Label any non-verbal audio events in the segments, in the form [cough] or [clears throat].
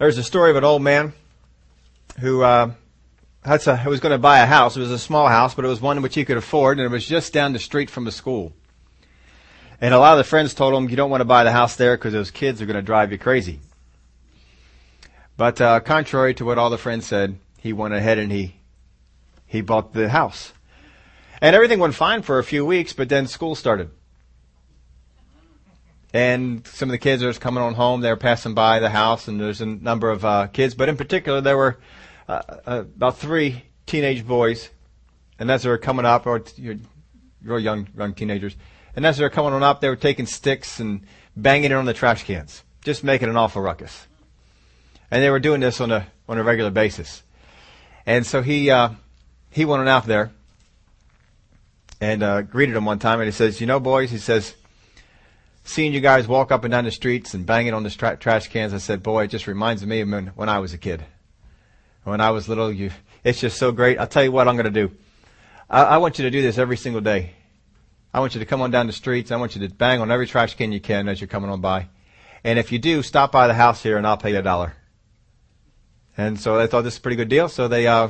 There's a story of an old man who uh, who was going to buy a house. It was a small house, but it was one which he could afford, and it was just down the street from a school. And a lot of the friends told him, "You don't want to buy the house there because those kids are going to drive you crazy." But uh, contrary to what all the friends said, he went ahead and he he bought the house, and everything went fine for a few weeks. But then school started, and some of the kids are coming on home. They're passing by the house, and there's a number of uh, kids, but in particular, there were uh, uh, about three teenage boys, and as they were coming up, or you're, you're young young teenagers, and as they were coming on up, they were taking sticks and banging it on the trash cans, just making an awful ruckus. And they were doing this on a on a regular basis. And so he uh, he went on out there and uh, greeted them one time, and he says, "You know, boys," he says seeing you guys walk up and down the streets and banging on the tra- trash cans, I said, boy, it just reminds me of when, when I was a kid. When I was little, you, it's just so great. I'll tell you what I'm going to do. I, I want you to do this every single day. I want you to come on down the streets. I want you to bang on every trash can you can as you're coming on by. And if you do, stop by the house here and I'll pay you a dollar. And so they thought this was a pretty good deal. So they, uh,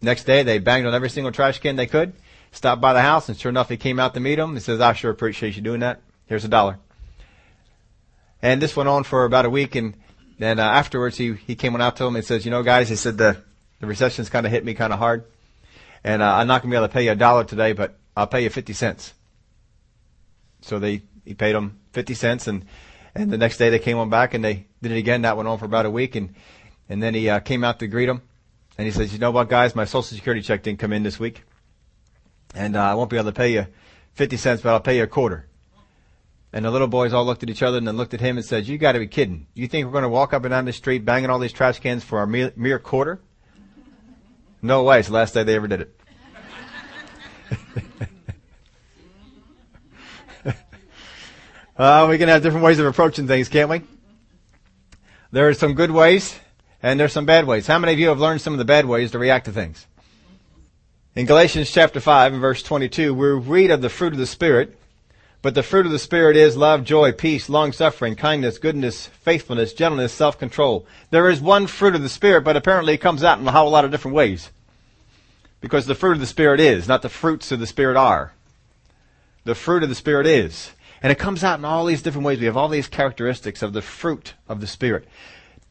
next day they banged on every single trash can they could, stopped by the house, and sure enough, he came out to meet them. He says, I sure appreciate you doing that. Here's a dollar. And this went on for about a week, and then uh, afterwards he he came on out to him and says, you know, guys, he said the the recession's kind of hit me kind of hard, and uh, I'm not gonna be able to pay you a dollar today, but I'll pay you fifty cents. So they he paid them fifty cents, and and the next day they came on back and they did it again. That went on for about a week, and and then he uh, came out to greet them, and he says, you know what, guys, my Social Security check didn't come in this week, and uh, I won't be able to pay you fifty cents, but I'll pay you a quarter. And the little boys all looked at each other and then looked at him and said, you gotta be kidding. You think we're gonna walk up and down the street banging all these trash cans for a mere, mere quarter? No way. It's the last day they ever did it. [laughs] uh, we can have different ways of approaching things, can't we? There are some good ways and there's some bad ways. How many of you have learned some of the bad ways to react to things? In Galatians chapter 5 and verse 22, we read of the fruit of the Spirit, but the fruit of the Spirit is love, joy, peace, long suffering, kindness, goodness, faithfulness, gentleness, self control. There is one fruit of the Spirit, but apparently it comes out in a whole lot of different ways. Because the fruit of the Spirit is, not the fruits of the Spirit are. The fruit of the Spirit is. And it comes out in all these different ways. We have all these characteristics of the fruit of the Spirit.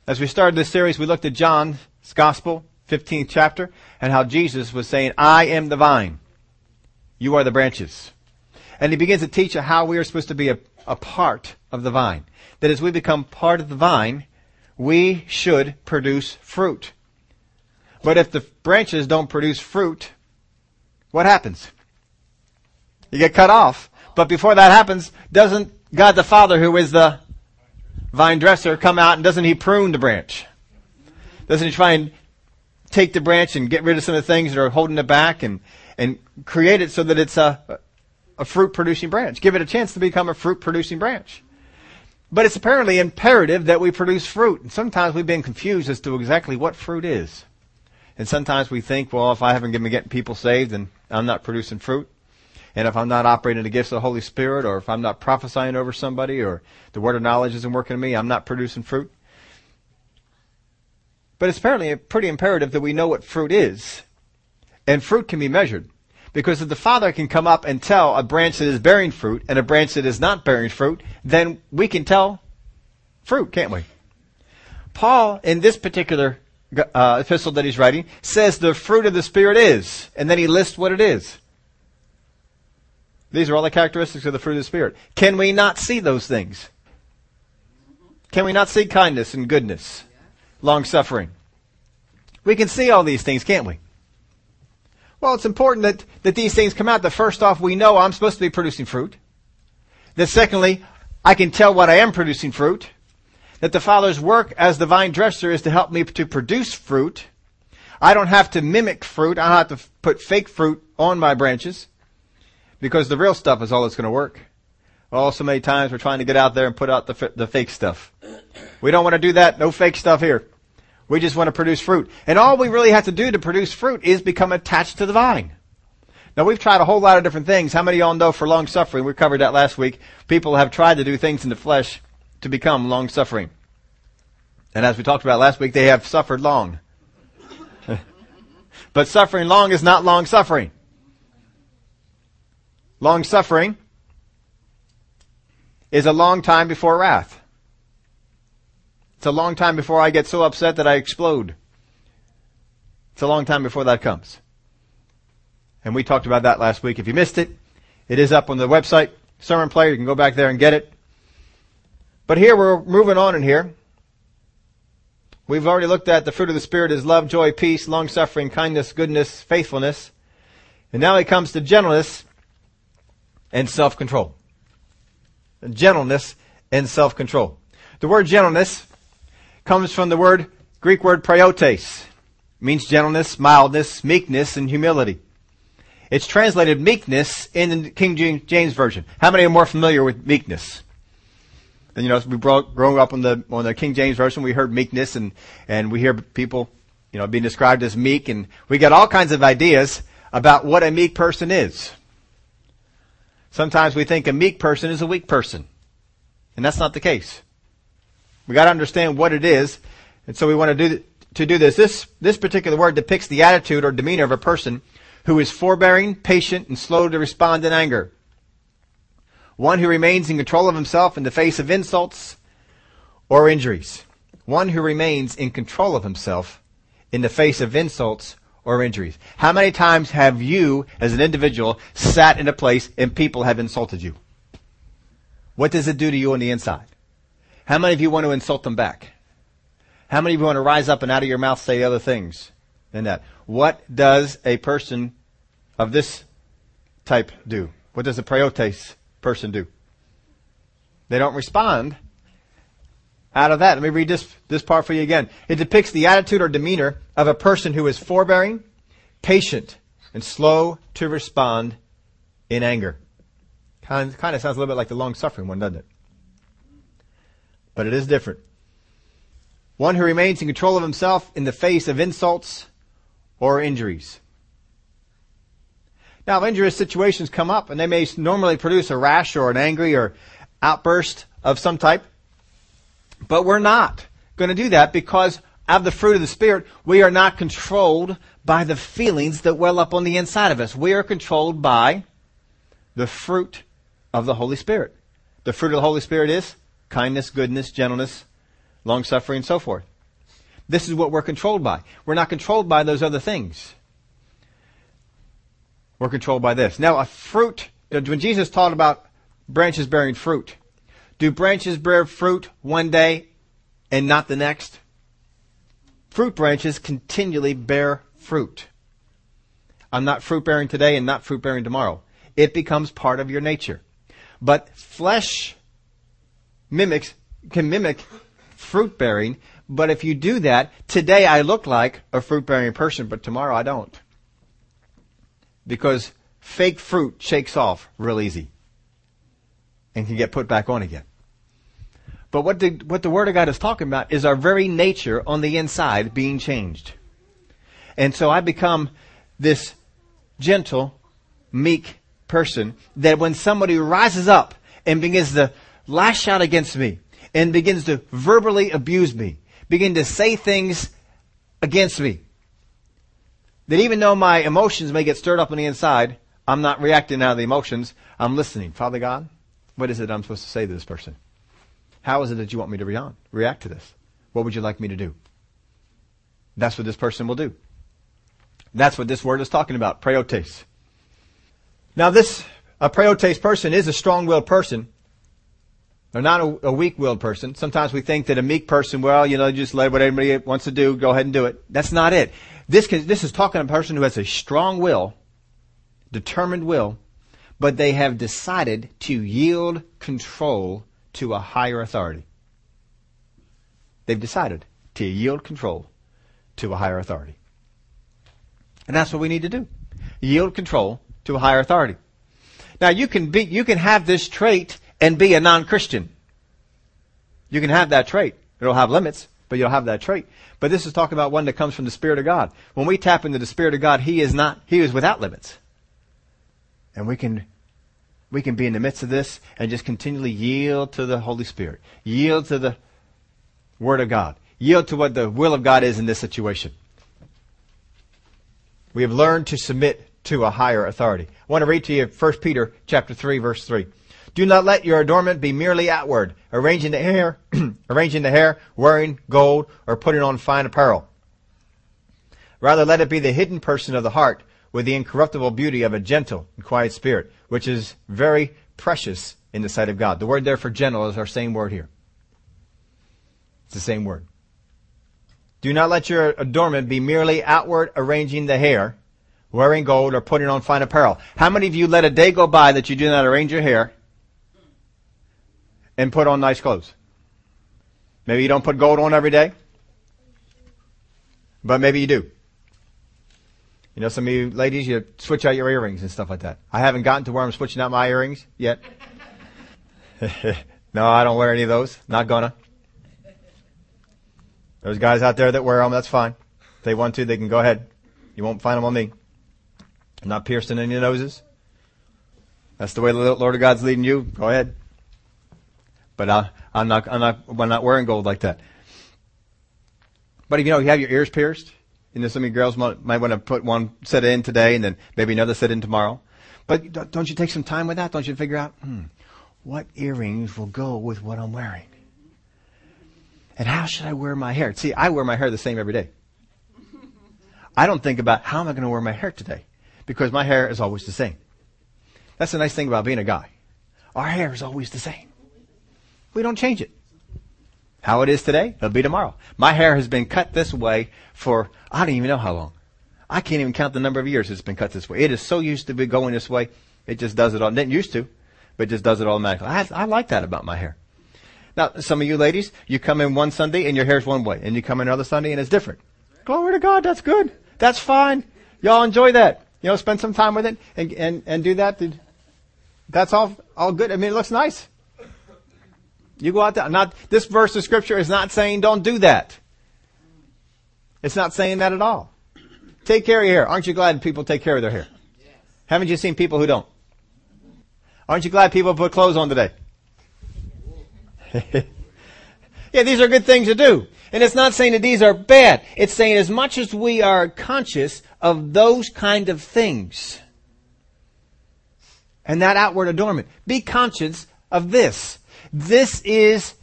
As we started this series, we looked at John's Gospel, 15th chapter, and how Jesus was saying, I am the vine. You are the branches. And he begins to teach how we are supposed to be a, a part of the vine. That as we become part of the vine, we should produce fruit. But if the branches don't produce fruit, what happens? You get cut off. But before that happens, doesn't God the Father, who is the vine dresser, come out and doesn't he prune the branch? Doesn't he try and take the branch and get rid of some of the things that are holding it back and, and create it so that it's a, a fruit producing branch. Give it a chance to become a fruit producing branch. But it's apparently imperative that we produce fruit. And sometimes we've been confused as to exactly what fruit is. And sometimes we think, well, if I haven't been getting people saved, then I'm not producing fruit. And if I'm not operating the gifts of the Holy Spirit, or if I'm not prophesying over somebody, or the word of knowledge isn't working in me, I'm not producing fruit. But it's apparently pretty imperative that we know what fruit is. And fruit can be measured. Because if the Father can come up and tell a branch that is bearing fruit and a branch that is not bearing fruit, then we can tell fruit, can't we? Paul, in this particular uh, epistle that he's writing, says the fruit of the Spirit is, and then he lists what it is. These are all the characteristics of the fruit of the Spirit. Can we not see those things? Can we not see kindness and goodness, long suffering? We can see all these things, can't we? Well, it's important that, that these things come out. That first off, we know I'm supposed to be producing fruit. That secondly, I can tell what I am producing fruit. That the Father's work as the vine dresser is to help me to produce fruit. I don't have to mimic fruit. I don't have to put fake fruit on my branches. Because the real stuff is all that's going to work. Well, so many times we're trying to get out there and put out the, the fake stuff. We don't want to do that. No fake stuff here. We just want to produce fruit. And all we really have to do to produce fruit is become attached to the vine. Now we've tried a whole lot of different things. How many of y'all know for long suffering? We covered that last week. People have tried to do things in the flesh to become long suffering. And as we talked about last week, they have suffered long. [laughs] but suffering long is not long suffering. Long suffering is a long time before wrath. It's a long time before I get so upset that I explode. It's a long time before that comes. And we talked about that last week. If you missed it, it is up on the website, sermon player. You can go back there and get it. But here we're moving on in here. We've already looked at the fruit of the Spirit is love, joy, peace, long suffering, kindness, goodness, faithfulness. And now he comes to gentleness and self control. Gentleness and self control. The word gentleness comes from the word Greek word praotes. It means gentleness, mildness, meekness, and humility. It's translated meekness in the King James Version. How many are more familiar with meekness? And you know, we brought, growing up on the on the King James Version, we heard meekness, and and we hear people, you know, being described as meek, and we get all kinds of ideas about what a meek person is. Sometimes we think a meek person is a weak person. And that's not the case. We gotta understand what it is. And so we want to do, to do this. This, this particular word depicts the attitude or demeanor of a person who is forbearing, patient, and slow to respond in anger. One who remains in control of himself in the face of insults or injuries. One who remains in control of himself in the face of insults or injuries. How many times have you, as an individual, sat in a place and people have insulted you? What does it do to you on the inside? How many of you want to insult them back? How many of you want to rise up and out of your mouth say other things than that? What does a person of this type do? What does a praotes person do? They don't respond out of that. Let me read this, this part for you again. It depicts the attitude or demeanor of a person who is forbearing, patient, and slow to respond in anger. Kind, kind of sounds a little bit like the long suffering one, doesn't it? But it is different. One who remains in control of himself in the face of insults or injuries. Now, if injurious situations come up and they may normally produce a rash or an angry or outburst of some type. But we're not going to do that because of the fruit of the Spirit, we are not controlled by the feelings that well up on the inside of us. We are controlled by the fruit of the Holy Spirit. The fruit of the Holy Spirit is kindness, goodness, gentleness, long suffering, and so forth. This is what we're controlled by. We're not controlled by those other things. We're controlled by this. Now, a fruit, when Jesus taught about branches bearing fruit, do branches bear fruit one day and not the next? Fruit branches continually bear fruit. I'm not fruit bearing today and not fruit bearing tomorrow. It becomes part of your nature. But flesh mimics, can mimic fruit bearing, but if you do that, today I look like a fruit bearing person, but tomorrow I don't. Because fake fruit shakes off real easy and can get put back on again. But what the, what the Word of God is talking about is our very nature on the inside being changed. And so I become this gentle, meek person that when somebody rises up and begins to lash out against me and begins to verbally abuse me, begin to say things against me, that even though my emotions may get stirred up on the inside, I'm not reacting out of the emotions. I'm listening. Father God, what is it I'm supposed to say to this person? How is it that you want me to re- react to this? What would you like me to do? That's what this person will do. That's what this word is talking about, praotes. Now this, a praotes person is a strong-willed person. They're not a, a weak-willed person. Sometimes we think that a meek person, well, you know, just let what everybody wants to do, go ahead and do it. That's not it. This, can, this is talking a person who has a strong will, determined will, but they have decided to yield control to a higher authority. They've decided to yield control to a higher authority. And that's what we need to do. Yield control to a higher authority. Now you can be, you can have this trait and be a non-Christian. You can have that trait. It'll have limits, but you'll have that trait. But this is talking about one that comes from the Spirit of God. When we tap into the Spirit of God, He is not, He is without limits. And we can we can be in the midst of this and just continually yield to the Holy Spirit. Yield to the Word of God. yield to what the will of God is in this situation. We have learned to submit to a higher authority. I want to read to you 1 Peter chapter 3 verse 3. Do not let your adornment be merely outward, arranging the hair, [clears throat] arranging the hair, wearing gold, or putting on fine apparel. Rather let it be the hidden person of the heart with the incorruptible beauty of a gentle and quiet spirit, which is very precious in the sight of God. The word there for gentle is our same word here. It's the same word. Do not let your adornment be merely outward arranging the hair, wearing gold, or putting on fine apparel. How many of you let a day go by that you do not arrange your hair and put on nice clothes? Maybe you don't put gold on every day, but maybe you do. You know, some of you ladies, you switch out your earrings and stuff like that. I haven't gotten to where I'm switching out my earrings yet. [laughs] no, I don't wear any of those. Not gonna. There's guys out there that wear them. That's fine. If they want to, they can go ahead. You won't find them on me. I'm not piercing any noses. That's the way the Lord of God's leading you. Go ahead. But I, I'm not, I'm not, I'm not wearing gold like that. But if you know, you have your ears pierced. You know, some of you girls might, might want to put one set in today and then maybe another set in tomorrow. But don't you take some time with that? Don't you figure out, hmm, what earrings will go with what I'm wearing? And how should I wear my hair? See, I wear my hair the same every day. I don't think about how am I going to wear my hair today because my hair is always the same. That's the nice thing about being a guy. Our hair is always the same. We don't change it. How it is today, it'll be tomorrow. My hair has been cut this way for, I don't even know how long. I can't even count the number of years it's been cut this way. It is so used to be going this way, it just does it all. Didn't used to, but it just does it automatically. I, I like that about my hair. Now, some of you ladies, you come in one Sunday and your hair's one way, and you come in another Sunday and it's different. Glory to God, that's good. That's fine. Y'all enjoy that. You know, spend some time with it and, and, and do that. That's all, all good. I mean, it looks nice. You go out there. Not, this verse of scripture is not saying don't do that. It's not saying that at all. Take care of your hair. Aren't you glad people take care of their hair? Haven't you seen people who don't? Aren't you glad people put clothes on today? [laughs] yeah, these are good things to do. And it's not saying that these are bad. It's saying as much as we are conscious of those kind of things and that outward adornment, be conscious of this. This is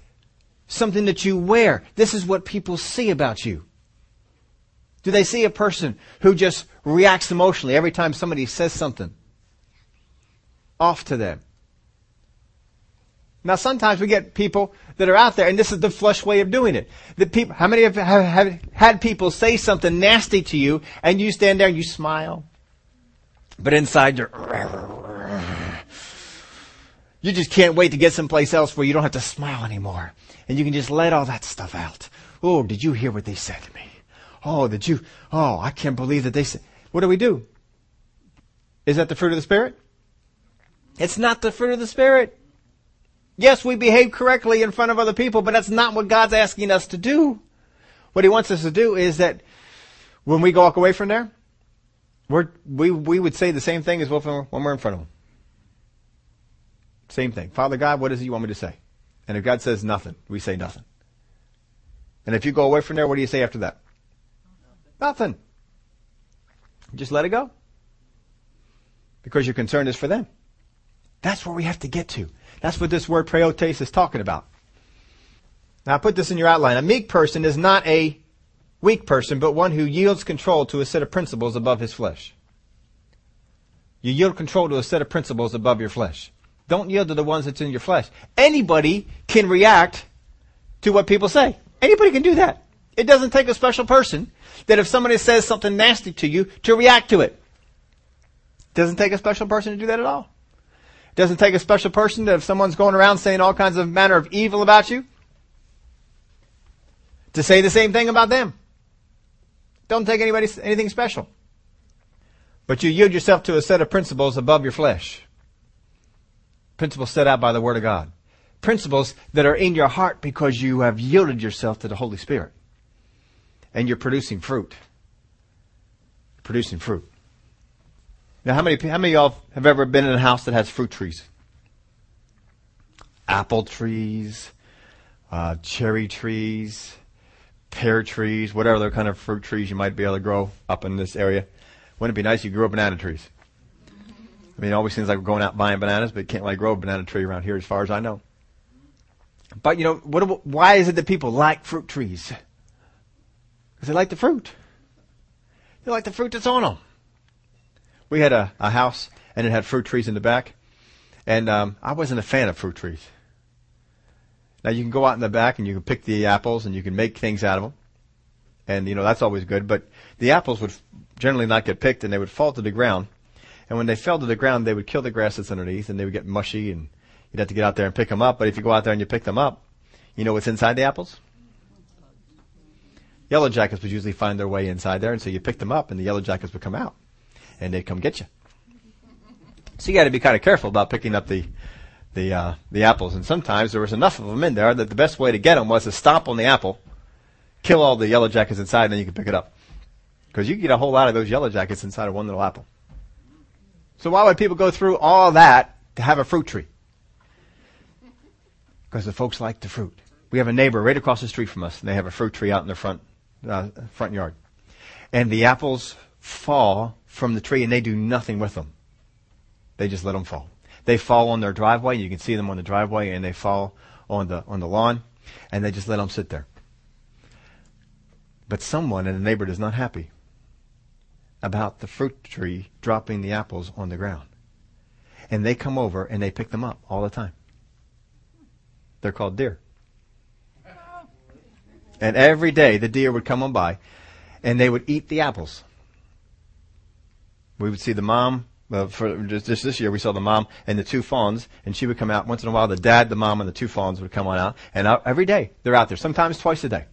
something that you wear. This is what people see about you. Do they see a person who just reacts emotionally every time somebody says something off to them? Now, sometimes we get people that are out there, and this is the flesh way of doing it. The people, how many have, have, have had people say something nasty to you, and you stand there and you smile, but inside you're, you just can't wait to get someplace else where you don't have to smile anymore, and you can just let all that stuff out. Oh, did you hear what they said to me? Oh, did you? Oh, I can't believe that they said. What do we do? Is that the fruit of the spirit? It's not the fruit of the spirit. Yes, we behave correctly in front of other people, but that's not what God's asking us to do. What He wants us to do is that when we walk away from there, we, we would say the same thing as when we're in front of Him. Same thing. Father God, what does He want me to say? And if God says nothing, we say nothing. And if you go away from there, what do you say after that? Nothing. Just let it go. Because your concern is for them. That's where we have to get to. That's what this word praotes is talking about. Now I put this in your outline. A meek person is not a weak person, but one who yields control to a set of principles above his flesh. You yield control to a set of principles above your flesh. Don't yield to the ones that's in your flesh. Anybody can react to what people say. Anybody can do that. It doesn't take a special person that if somebody says something nasty to you to react to it. It doesn't take a special person to do that at all. It doesn't take a special person that if someone's going around saying all kinds of manner of evil about you, to say the same thing about them. Don't take anybody anything special. But you yield yourself to a set of principles above your flesh. Principles set out by the Word of God. Principles that are in your heart because you have yielded yourself to the Holy Spirit. And you're producing fruit. Producing fruit. Now, how many, how many of y'all have ever been in a house that has fruit trees? Apple trees, uh, cherry trees, pear trees, whatever other kind of fruit trees you might be able to grow up in this area. Wouldn't it be nice if you grew up banana trees? I mean, it always seems like we're going out buying bananas, but can't like grow a banana tree around here as far as I know. But you know, what, why is it that people like fruit trees? Because they like the fruit. They like the fruit that's on them. We had a, a house and it had fruit trees in the back. And um, I wasn't a fan of fruit trees. Now you can go out in the back and you can pick the apples and you can make things out of them. And you know, that's always good. But the apples would generally not get picked and they would fall to the ground. And when they fell to the ground, they would kill the grass that's underneath and they would get mushy and you'd have to get out there and pick them up. But if you go out there and you pick them up, you know what's inside the apples? Yellow jackets would usually find their way inside there, and so you pick them up, and the yellow jackets would come out, and they'd come get you. So you got to be kind of careful about picking up the the uh, the apples. And sometimes there was enough of them in there that the best way to get them was to stomp on the apple, kill all the yellow jackets inside, and then you could pick it up. Because you get a whole lot of those yellow jackets inside of one little apple. So why would people go through all that to have a fruit tree? Because the folks like the fruit. We have a neighbor right across the street from us, and they have a fruit tree out in their front uh, front yard, and the apples fall from the tree, and they do nothing with them. They just let them fall. They fall on their driveway. And you can see them on the driveway, and they fall on the on the lawn, and they just let them sit there. But someone in the neighborhood is not happy about the fruit tree dropping the apples on the ground. And they come over and they pick them up all the time. They're called deer. And every day the deer would come on by and they would eat the apples. We would see the mom uh, for just, just, this year, we saw the mom and the two fawns, and she would come out once in a while. The dad, the mom, and the two fawns would come on out, and out, every day they're out there, sometimes twice a day,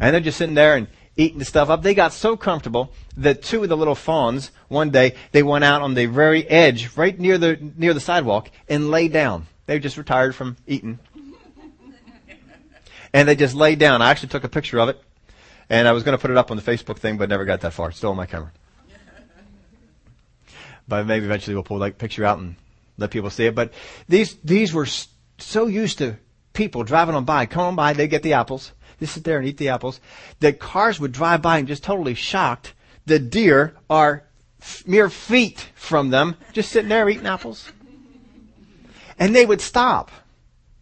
and they're just sitting there and eating the stuff up. They got so comfortable that two of the little fawns one day they went out on the very edge, right near the near the sidewalk, and lay down. They just retired from eating, and they just laid down. I actually took a picture of it, and I was going to put it up on the Facebook thing, but never got that far. It's still on my camera. But maybe eventually we'll pull that picture out and let people see it. But these these were so used to people driving on by, coming by, they get the apples, they sit there and eat the apples. That cars would drive by and just totally shocked. The deer are f- mere feet from them, just sitting there eating apples. And they would stop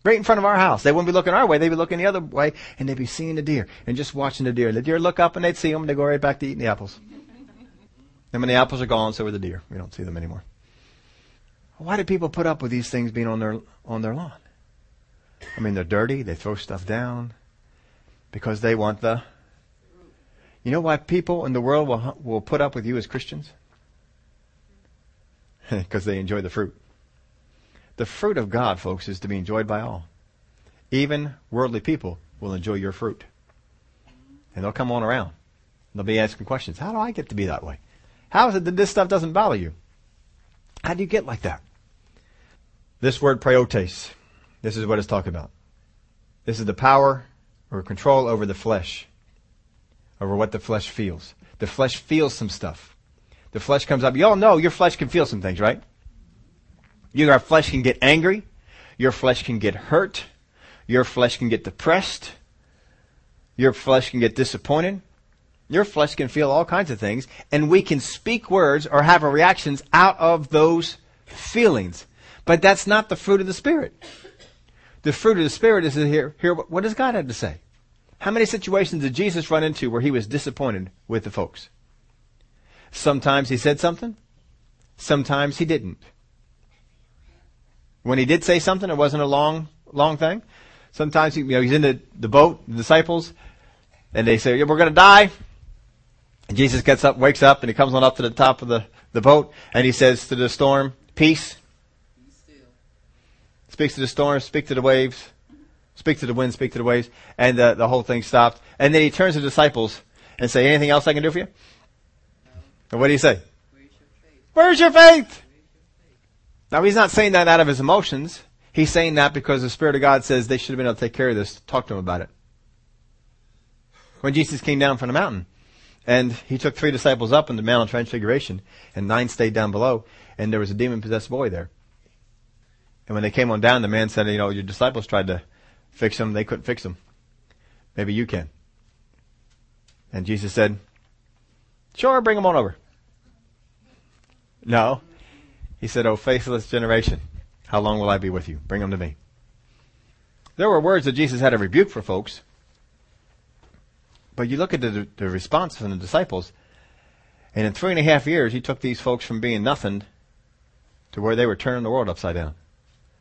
right in front of our house. They wouldn't be looking our way; they'd be looking the other way, and they'd be seeing the deer and just watching the deer. The deer look up and they'd see them, and they go right back to eating the apples. And when the apples are gone, so are the deer. We don't see them anymore. Why do people put up with these things being on their on their lawn? I mean, they're dirty. They throw stuff down because they want the. You know why people in the world will will put up with you as Christians? [laughs] Because they enjoy the fruit. The fruit of God, folks, is to be enjoyed by all. Even worldly people will enjoy your fruit, and they'll come on around. They'll be asking questions. How do I get to be that way? How is it that this stuff doesn't bother you? How do you get like that? This word praotes, this is what it's talking about. This is the power or control over the flesh, over what the flesh feels. The flesh feels some stuff. The flesh comes up. You all know your flesh can feel some things, right? Your flesh can get angry. Your flesh can get hurt. Your flesh can get depressed. Your flesh can get disappointed. Your flesh can feel all kinds of things, and we can speak words or have reactions out of those feelings. But that's not the fruit of the Spirit. The fruit of the Spirit is to hear, hear what does God have to say? How many situations did Jesus run into where he was disappointed with the folks? Sometimes he said something, sometimes he didn't. When he did say something, it wasn't a long, long thing. Sometimes he, you know, he's in the, the boat, the disciples, and they say, yeah, we're going to die. And Jesus gets up, wakes up, and he comes on up to the top of the, the boat, and he says to the storm, Peace. Speaks to the storm, speak to the waves, speak to the wind, speak to the waves, and uh, the whole thing stopped. And then he turns to the disciples and say, Anything else I can do for you? And what do you say? Where's your faith? Now he's not saying that out of his emotions. He's saying that because the Spirit of God says they should have been able to take care of this. Talk to him about it. When Jesus came down from the mountain, and he took three disciples up in the Mount of Transfiguration, and nine stayed down below, and there was a demon possessed boy there. And when they came on down, the man said, You know, your disciples tried to fix him, they couldn't fix him. Maybe you can. And Jesus said, Sure, bring them on over. No. He said, Oh, faithless generation, how long will I be with you? Bring them to me. There were words that Jesus had to rebuke for folks. But you look at the, the response from the disciples, and in three and a half years, he took these folks from being nothing to where they were turning the world upside down.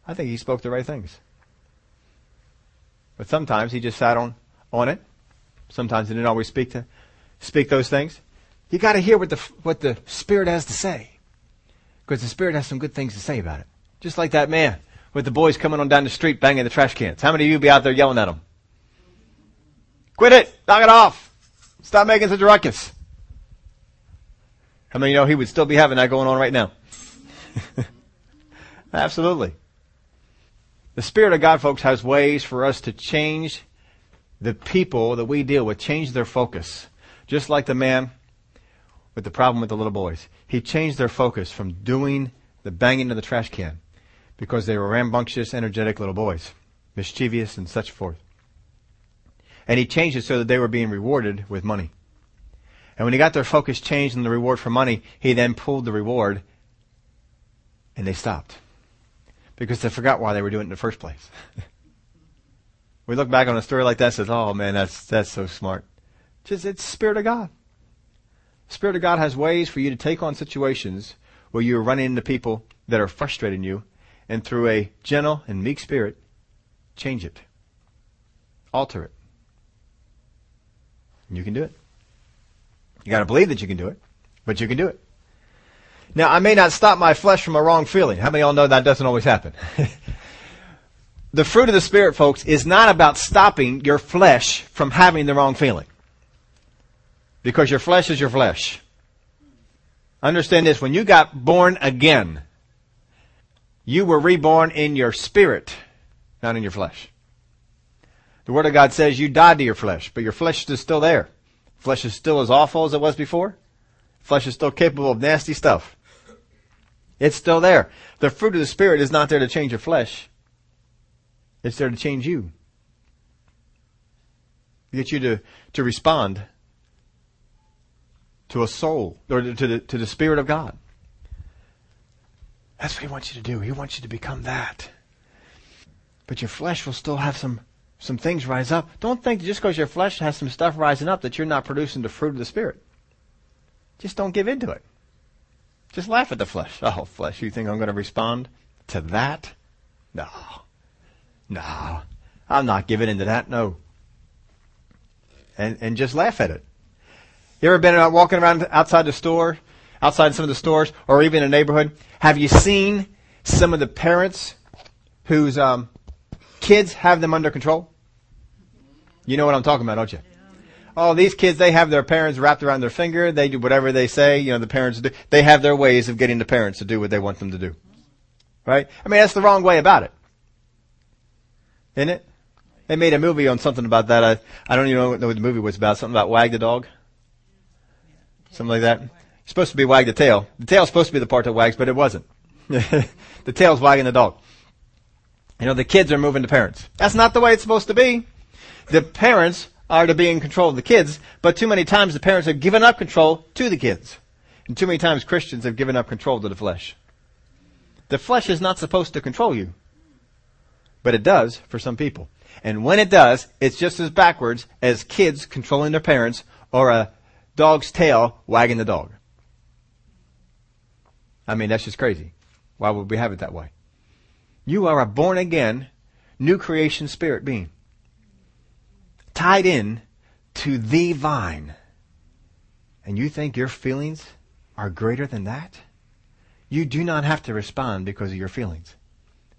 I think he spoke the right things. But sometimes he just sat on, on it. Sometimes he didn't always speak to, speak those things. You gotta hear what the, what the Spirit has to say. Because the Spirit has some good things to say about it. Just like that man with the boys coming on down the street banging the trash cans. How many of you be out there yelling at them? Quit it! Knock it off! Stop making such a ruckus. How many of you know he would still be having that going on right now? [laughs] Absolutely. The Spirit of God, folks, has ways for us to change the people that we deal with, change their focus. Just like the man with the problem with the little boys. He changed their focus from doing the banging of the trash can because they were rambunctious, energetic little boys, mischievous and such forth. And he changed it so that they were being rewarded with money. And when he got their focus changed and the reward for money, he then pulled the reward and they stopped because they forgot why they were doing it in the first place. [laughs] we look back on a story like that and says, "Oh man, that's that's so smart." Just it's Spirit of God. Spirit of God has ways for you to take on situations where you're running into people that are frustrating you, and through a gentle and meek spirit, change it, alter it. You can do it. You got to believe that you can do it, but you can do it. Now, I may not stop my flesh from a wrong feeling. How many of y'all know that doesn't always happen? [laughs] the fruit of the Spirit, folks, is not about stopping your flesh from having the wrong feeling. Because your flesh is your flesh. Understand this, when you got born again, you were reborn in your spirit, not in your flesh. The Word of God says you died to your flesh, but your flesh is still there. Flesh is still as awful as it was before. Flesh is still capable of nasty stuff. It's still there. The fruit of the Spirit is not there to change your flesh. It's there to change you. Get you to, to respond to a soul, or to the, to the Spirit of God. That's what He wants you to do. He wants you to become that. But your flesh will still have some, some things rise up. Don't think just because your flesh has some stuff rising up that you're not producing the fruit of the Spirit. Just don't give in to it. Just laugh at the flesh. [laughs] Oh, flesh, you think I'm going to respond to that? No. No. I'm not giving in to that. No. And, and just laugh at it. You ever been out walking around outside the store, outside some of the stores, or even in a neighborhood? Have you seen some of the parents whose um, kids have them under control? You know what I'm talking about, don't you? Oh, these kids, they have their parents wrapped around their finger. They do whatever they say. You know, the parents do. They have their ways of getting the parents to do what they want them to do. Right? I mean, that's the wrong way about it. Isn't it? They made a movie on something about that. I, I don't even know what the movie was about. Something about Wag the dog. Something like that. It's supposed to be Wag the tail. The tail's supposed to be the part that wags, but it wasn't. [laughs] the tail's wagging the dog. You know, the kids are moving the parents. That's not the way it's supposed to be. The parents are to be in control of the kids, but too many times the parents have given up control to the kids. And too many times Christians have given up control to the flesh. The flesh is not supposed to control you. But it does for some people. And when it does, it's just as backwards as kids controlling their parents or a dog's tail wagging the dog. I mean, that's just crazy. Why would we have it that way? You are a born again, new creation spirit being tied in to the vine. And you think your feelings are greater than that? You do not have to respond because of your feelings.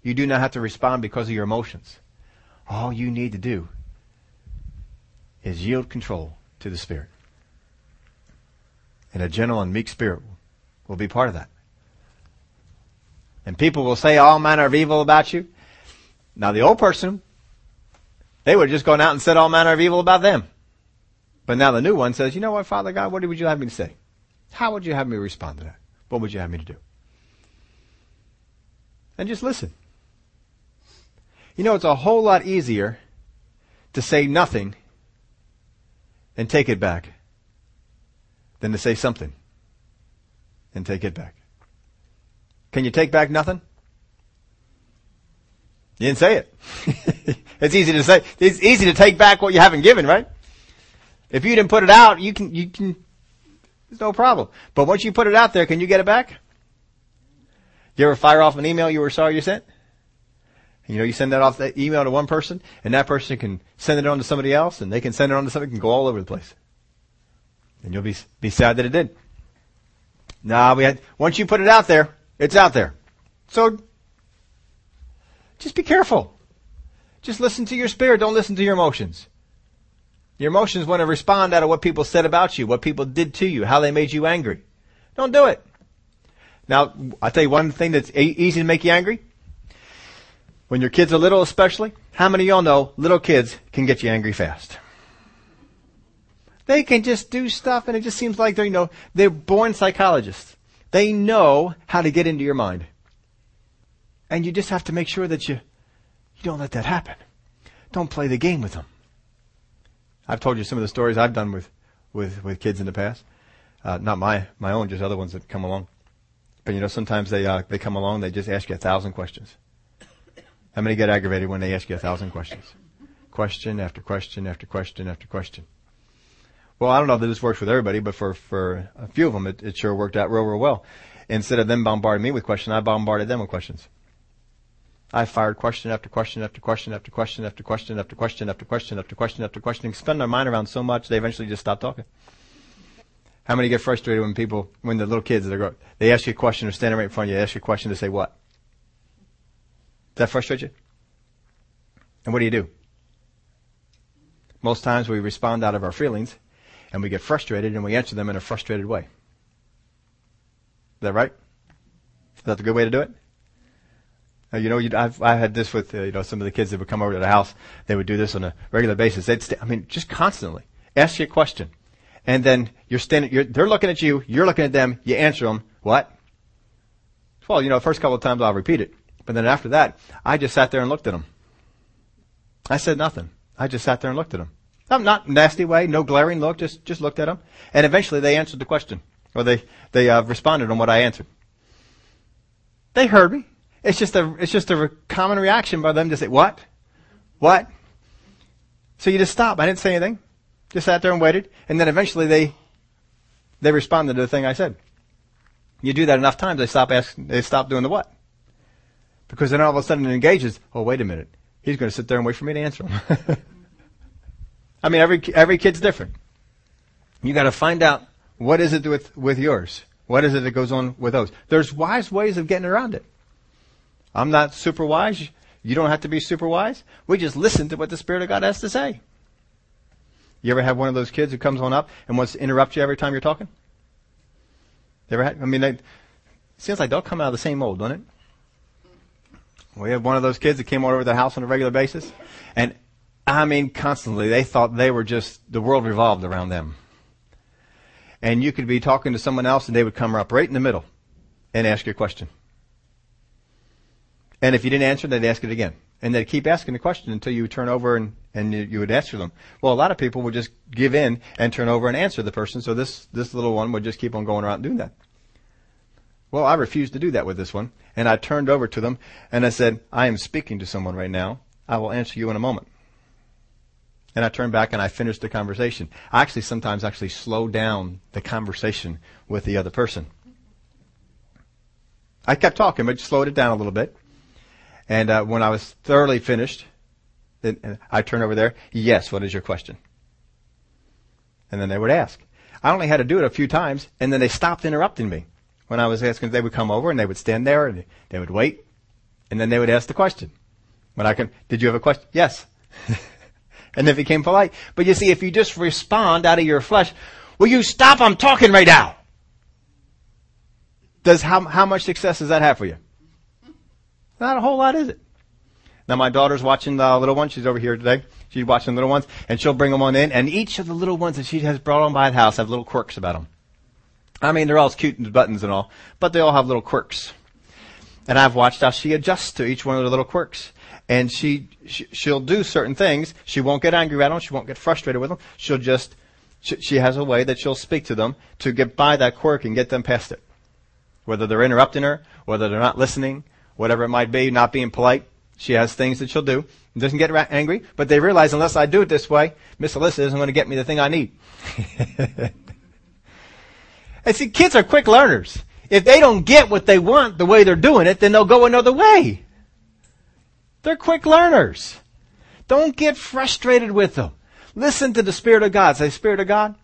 You do not have to respond because of your emotions. All you need to do is yield control to the Spirit. And a gentle and meek spirit will be part of that. And people will say all manner of evil about you. Now the old person they would have just gone out and said all manner of evil about them. But now the new one says, you know what, Father God, what would you have me to say? How would you have me respond to that? What would you have me to do? And just listen. You know, it's a whole lot easier to say nothing and take it back than to say something and take it back. Can you take back nothing? You didn't say it. [laughs] it's easy to say. It's easy to take back what you haven't given, right? If you didn't put it out, you can, you can, there's no problem. But once you put it out there, can you get it back? You ever fire off an email you were sorry you sent? You know, you send that off that email to one person, and that person can send it on to somebody else, and they can send it on to somebody, can go all over the place. And you'll be, be sad that it did. Nah, we had, once you put it out there, it's out there. So, just be careful. Just listen to your spirit, don't listen to your emotions. Your emotions want to respond out of what people said about you, what people did to you, how they made you angry. Don't do it. Now, I'll tell you one thing that's easy to make you angry. When your kids are little especially, how many of y'all know little kids can get you angry fast? They can just do stuff and it just seems like they're, you know, they're born psychologists. They know how to get into your mind. And you just have to make sure that you, you don't let that happen. Don't play the game with them. I've told you some of the stories I've done with, with, with kids in the past. Uh, not my, my own, just other ones that come along. But you know, sometimes they, uh, they come along, they just ask you a thousand questions. How many get aggravated when they ask you a thousand questions? Question after question after question after question. Well, I don't know if this works with everybody, but for, for a few of them, it, it sure worked out real, real well. Instead of them bombarding me with questions, I bombarded them with questions. I fired question after question after question after question after question after question after question after question after question, spend their mind around so much they eventually just stop talking. How many get frustrated when people, when the little kids, they they ask you a question, they're standing right in front of you, they ask you a question to say what? Does that frustrate you? And what do you do? Most times we respond out of our feelings and we get frustrated and we answer them in a frustrated way. Is that right? Is that the good way to do it? You know, I've, I had this with, uh, you know, some of the kids that would come over to the house. They would do this on a regular basis. They'd, st- I mean, just constantly ask you a question. And then you're standing, you're, they're looking at you, you're looking at them, you answer them. What? Well, you know, the first couple of times I'll repeat it. But then after that, I just sat there and looked at them. I said nothing. I just sat there and looked at them. I'm not nasty way, no glaring look, just, just looked at them. And eventually they answered the question. Or they, they, uh, responded on what I answered. They heard me. It's just a, it's just a common reaction by them to say, what? What? So you just stop. I didn't say anything. Just sat there and waited. And then eventually they, they responded to the thing I said. You do that enough times, they stop asking, they stop doing the what? Because then all of a sudden it engages, oh, wait a minute. He's going to sit there and wait for me to answer him. [laughs] I mean, every, every kid's different. You got to find out what is it with, with yours? What is it that goes on with those? There's wise ways of getting around it. I'm not super wise. You don't have to be super wise. We just listen to what the Spirit of God has to say. You ever have one of those kids who comes on up and wants to interrupt you every time you're talking? You ever had, I mean, they, it seems like they'll come out of the same mold, don't it? We have one of those kids that came all over the house on a regular basis. And I mean, constantly, they thought they were just, the world revolved around them. And you could be talking to someone else and they would come up right in the middle and ask you a question. And if you didn't answer, they'd ask it again. And they'd keep asking the question until you would turn over and, and you, you would answer them. Well, a lot of people would just give in and turn over and answer the person. So this, this little one would just keep on going around doing that. Well, I refused to do that with this one. And I turned over to them and I said, I am speaking to someone right now. I will answer you in a moment. And I turned back and I finished the conversation. I actually sometimes actually slow down the conversation with the other person. I kept talking, but slowed it down a little bit. And uh, when I was thoroughly finished, then I turned over there. Yes, what is your question? And then they would ask. I only had to do it a few times, and then they stopped interrupting me when I was asking, they would come over and they would stand there and they would wait, and then they would ask the question. When I can, did you have a question? Yes. [laughs] and they became polite. But you see, if you just respond out of your flesh, will you stop? I'm talking right now. Does how how much success does that have for you? Not a whole lot, is it? Now my daughter's watching the little one. She's over here today. She's watching the little ones, and she'll bring them on in. And each of the little ones that she has brought on by the house have little quirks about them. I mean, they're all as cute and buttons and all, but they all have little quirks. And I've watched how she adjusts to each one of the little quirks. And she, she she'll do certain things. She won't get angry at them. She won't get frustrated with them. She'll just she, she has a way that she'll speak to them to get by that quirk and get them past it. Whether they're interrupting her, whether they're not listening, whatever it might be, not being polite, she has things that she'll do. Doesn't get angry, but they realize unless I do it this way, Miss Alyssa isn't going to get me the thing I need. [laughs] and see, kids are quick learners. If they don't get what they want the way they're doing it, then they'll go another way. They're quick learners. Don't get frustrated with them. Listen to the Spirit of God. Say, Spirit of God,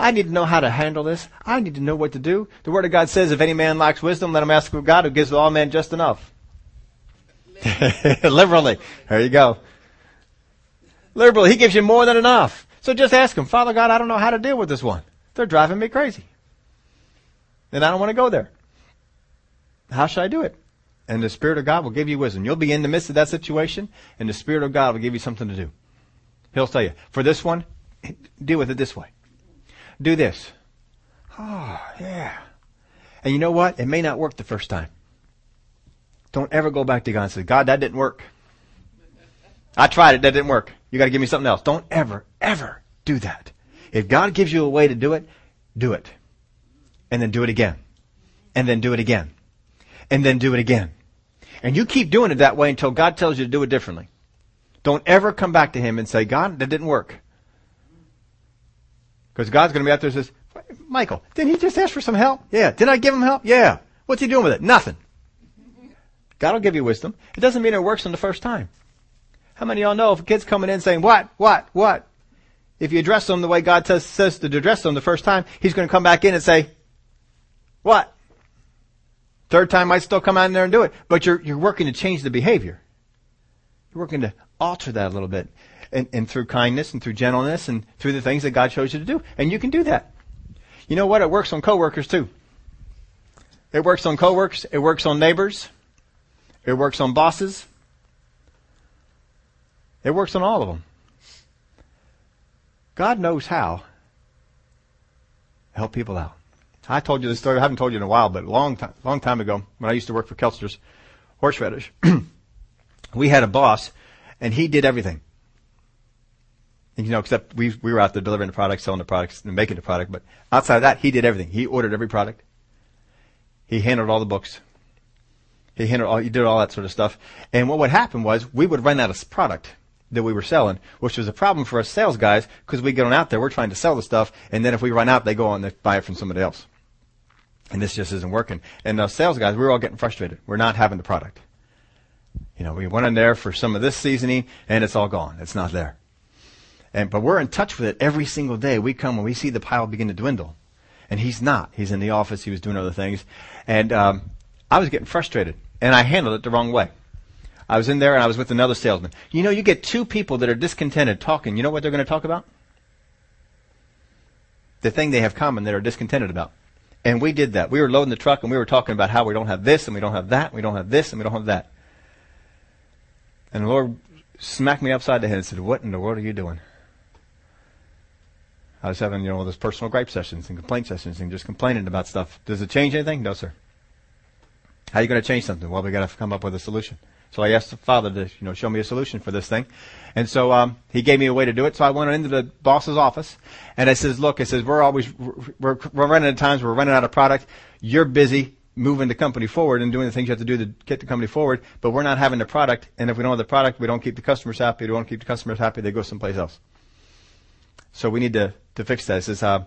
I need to know how to handle this. I need to know what to do. The Word of God says, if any man lacks wisdom, let him ask of God who gives all men just enough. [laughs] Liberally. There you go. Liberally. He gives you more than enough. So just ask him, Father God, I don't know how to deal with this one. They're driving me crazy. And I don't want to go there. How should I do it? And the Spirit of God will give you wisdom. You'll be in the midst of that situation, and the Spirit of God will give you something to do. He'll tell you, for this one, deal with it this way. Do this. Oh, yeah. And you know what? It may not work the first time. Don't ever go back to God and say, God, that didn't work. I tried it, that didn't work. You gotta give me something else. Don't ever, ever do that. If God gives you a way to do it, do it. And then do it again. And then do it again. And then do it again. And you keep doing it that way until God tells you to do it differently. Don't ever come back to Him and say, God, that didn't work. Because God's going to be out there and says, Michael, didn't he just ask for some help? Yeah. Didn't I give him help? Yeah. What's he doing with it? Nothing. God will give you wisdom. It doesn't mean it works on the first time. How many of y'all know if a kid's coming in saying, what, what, what? If you address them the way God says, says to address them the first time, he's going to come back in and say, what? Third time might still come out in there and do it, but you're, you're working to change the behavior. You're working to alter that a little bit. And, and through kindness and through gentleness and through the things that God shows you to do. And you can do that. You know what? It works on coworkers too. It works on coworkers. It works on neighbors. It works on bosses. It works on all of them. God knows how to help people out. I told you this story. I haven't told you in a while, but a long time, long time ago, when I used to work for Kelster's Horseradish, [clears throat] we had a boss, and he did everything. You know, except we we were out there delivering the product, selling the products, and making the product. But outside of that, he did everything. He ordered every product. He handled all the books. He handled all, he did all that sort of stuff. And what would happen was we would run out of product that we were selling, which was a problem for us sales guys because we get on out there, we're trying to sell the stuff, and then if we run out, they go on and buy it from somebody else. And this just isn't working. And the sales guys, we were all getting frustrated. We're not having the product. You know, we went in there for some of this seasoning, and it's all gone. It's not there. And but we're in touch with it every single day. We come and we see the pile begin to dwindle, and he's not. He's in the office. He was doing other things, and um, I was getting frustrated, and I handled it the wrong way. I was in there and I was with another salesman. You know, you get two people that are discontented talking. You know what they're going to talk about? The thing they have common that are discontented about. And we did that. We were loading the truck and we were talking about how we don't have this and we don't have that, and we don't have this and we don't have that. And the Lord smacked me upside the head and said, What in the world are you doing? I was having, you know, those personal gripe sessions and complaint sessions and just complaining about stuff. Does it change anything? No, sir. How are you going to change something? Well, we got to come up with a solution. So I asked the father to, you know, show me a solution for this thing. And so, um, he gave me a way to do it. So I went into the boss's office and I says, look, I says, we're always, we're, we're running out of times, we're running out of product. You're busy moving the company forward and doing the things you have to do to get the company forward, but we're not having the product. And if we don't have the product, we don't keep the customers happy. We don't keep the customers happy. They go someplace else. So we need to, to fix that. It says, uh,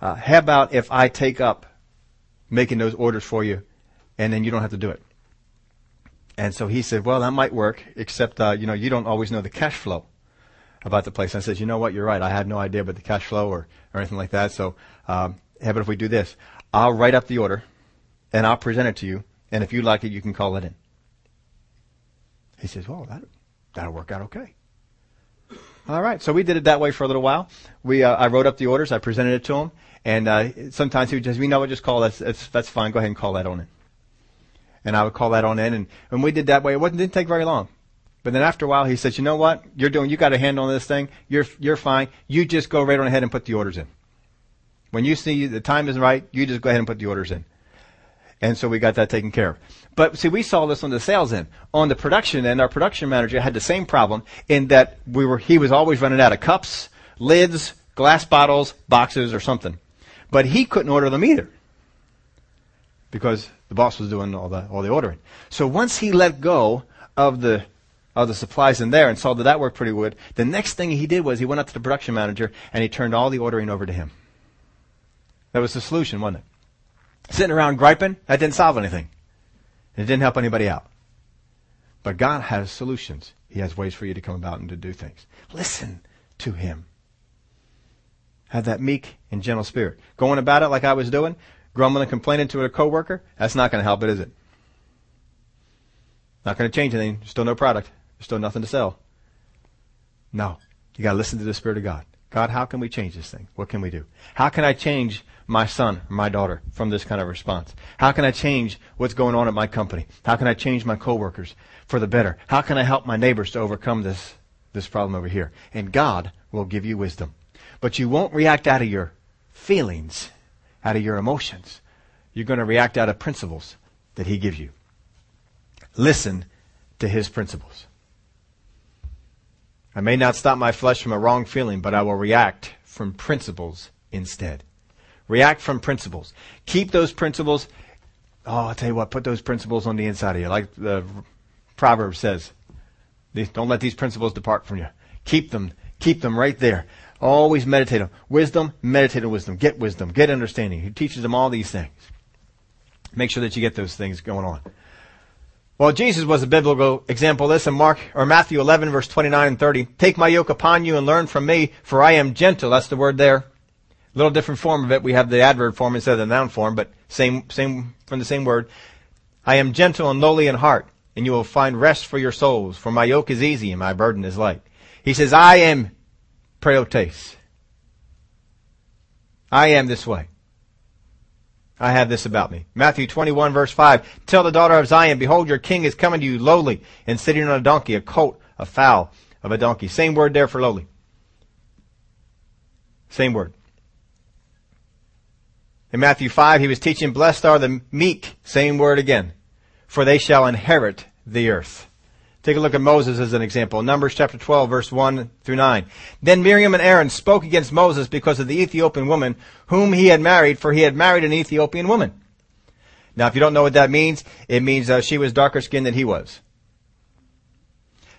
uh, how about if I take up making those orders for you and then you don't have to do it? And so he said, well, that might work, except, uh, you know, you don't always know the cash flow about the place. And I said, you know what, you're right. I had no idea about the cash flow or, or anything like that. So, um, how about if we do this? I'll write up the order and I'll present it to you. And if you like it, you can call it in. He says, well, that, that'll work out okay. All right. So we did it that way for a little while. We, uh, I wrote up the orders. I presented it to him. And, uh, sometimes he would just, we know just call that. That's, that's fine. Go ahead and call that on in and I would call that on in. And when we did that way, it wasn't, didn't take very long. But then after a while, he said, you know what? You're doing, you got a handle on this thing. You're, you're fine. You just go right on ahead and put the orders in. When you see the time isn't right, you just go ahead and put the orders in. And so we got that taken care of. But see, we saw this on the sales end. On the production end, our production manager had the same problem in that we were, he was always running out of cups, lids, glass bottles, boxes, or something. But he couldn't order them either because the boss was doing all the all the ordering. So once he let go of the of the supplies in there and saw that that worked pretty good, the next thing he did was he went up to the production manager and he turned all the ordering over to him. That was the solution, wasn't it? Sitting around griping, that didn't solve anything. It didn't help anybody out. But God has solutions. He has ways for you to come about and to do things. Listen to Him. Have that meek and gentle spirit. Going about it like I was doing, grumbling and complaining to a coworker, that's not going to help it, is it? Not going to change anything. There's still no product. There's still nothing to sell. No. You got to listen to the Spirit of God. God, how can we change this thing? What can we do? How can I change my son or my daughter from this kind of response? How can I change what's going on at my company? How can I change my coworkers for the better? How can I help my neighbors to overcome this, this problem over here? And God will give you wisdom. But you won't react out of your feelings, out of your emotions. You're going to react out of principles that He gives you. Listen to His principles. I may not stop my flesh from a wrong feeling, but I will react from principles instead. React from principles. Keep those principles. Oh, I'll tell you what, put those principles on the inside of you. Like the proverb says, don't let these principles depart from you. Keep them. Keep them right there. Always meditate on wisdom, meditate on wisdom. Get wisdom, get understanding. He teaches them all these things. Make sure that you get those things going on. Well, Jesus was a biblical example of this in Mark or Matthew 11 verse 29 and 30. Take my yoke upon you and learn from me, for I am gentle. That's the word there. A little different form of it. We have the adverb form instead of the noun form, but same, same, from the same word. I am gentle and lowly in heart, and you will find rest for your souls, for my yoke is easy and my burden is light. He says, I am praotes. I am this way. I have this about me. Matthew 21 verse 5. Tell the daughter of Zion, behold your king is coming to you lowly and sitting on a donkey, a colt, a foal of a donkey. Same word there for lowly. Same word. In Matthew 5, he was teaching, blessed are the meek. Same word again. For they shall inherit the earth. Take a look at Moses as an example. Numbers chapter 12 verse 1 through 9. Then Miriam and Aaron spoke against Moses because of the Ethiopian woman whom he had married, for he had married an Ethiopian woman. Now if you don't know what that means, it means uh, she was darker skinned than he was.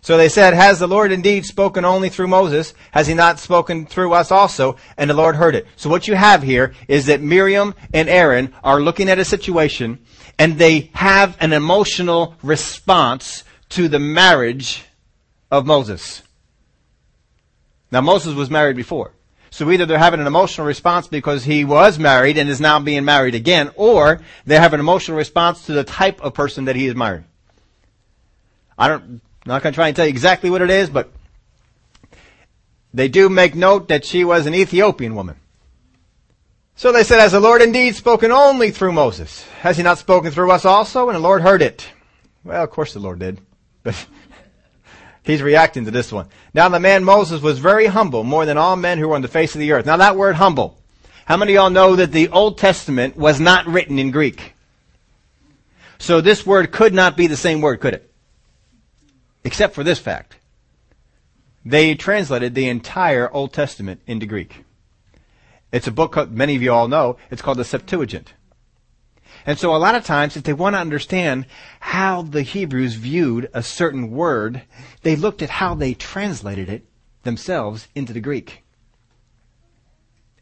So they said, Has the Lord indeed spoken only through Moses? Has he not spoken through us also? And the Lord heard it. So what you have here is that Miriam and Aaron are looking at a situation and they have an emotional response to the marriage of Moses. Now Moses was married before. So either they're having an emotional response because he was married and is now being married again, or they have an emotional response to the type of person that he is married. I don't, I'm not going to try and tell you exactly what it is, but they do make note that she was an Ethiopian woman. So they said, Has the Lord indeed spoken only through Moses? Has he not spoken through us also? And the Lord heard it. Well, of course the Lord did. But [laughs] he's reacting to this one. Now the man Moses was very humble, more than all men who were on the face of the earth. Now that word humble. How many of y'all know that the Old Testament was not written in Greek? So this word could not be the same word, could it? Except for this fact. They translated the entire Old Testament into Greek. It's a book many of you all know. It's called the Septuagint. And so a lot of times, if they want to understand how the Hebrews viewed a certain word, they looked at how they translated it themselves into the Greek.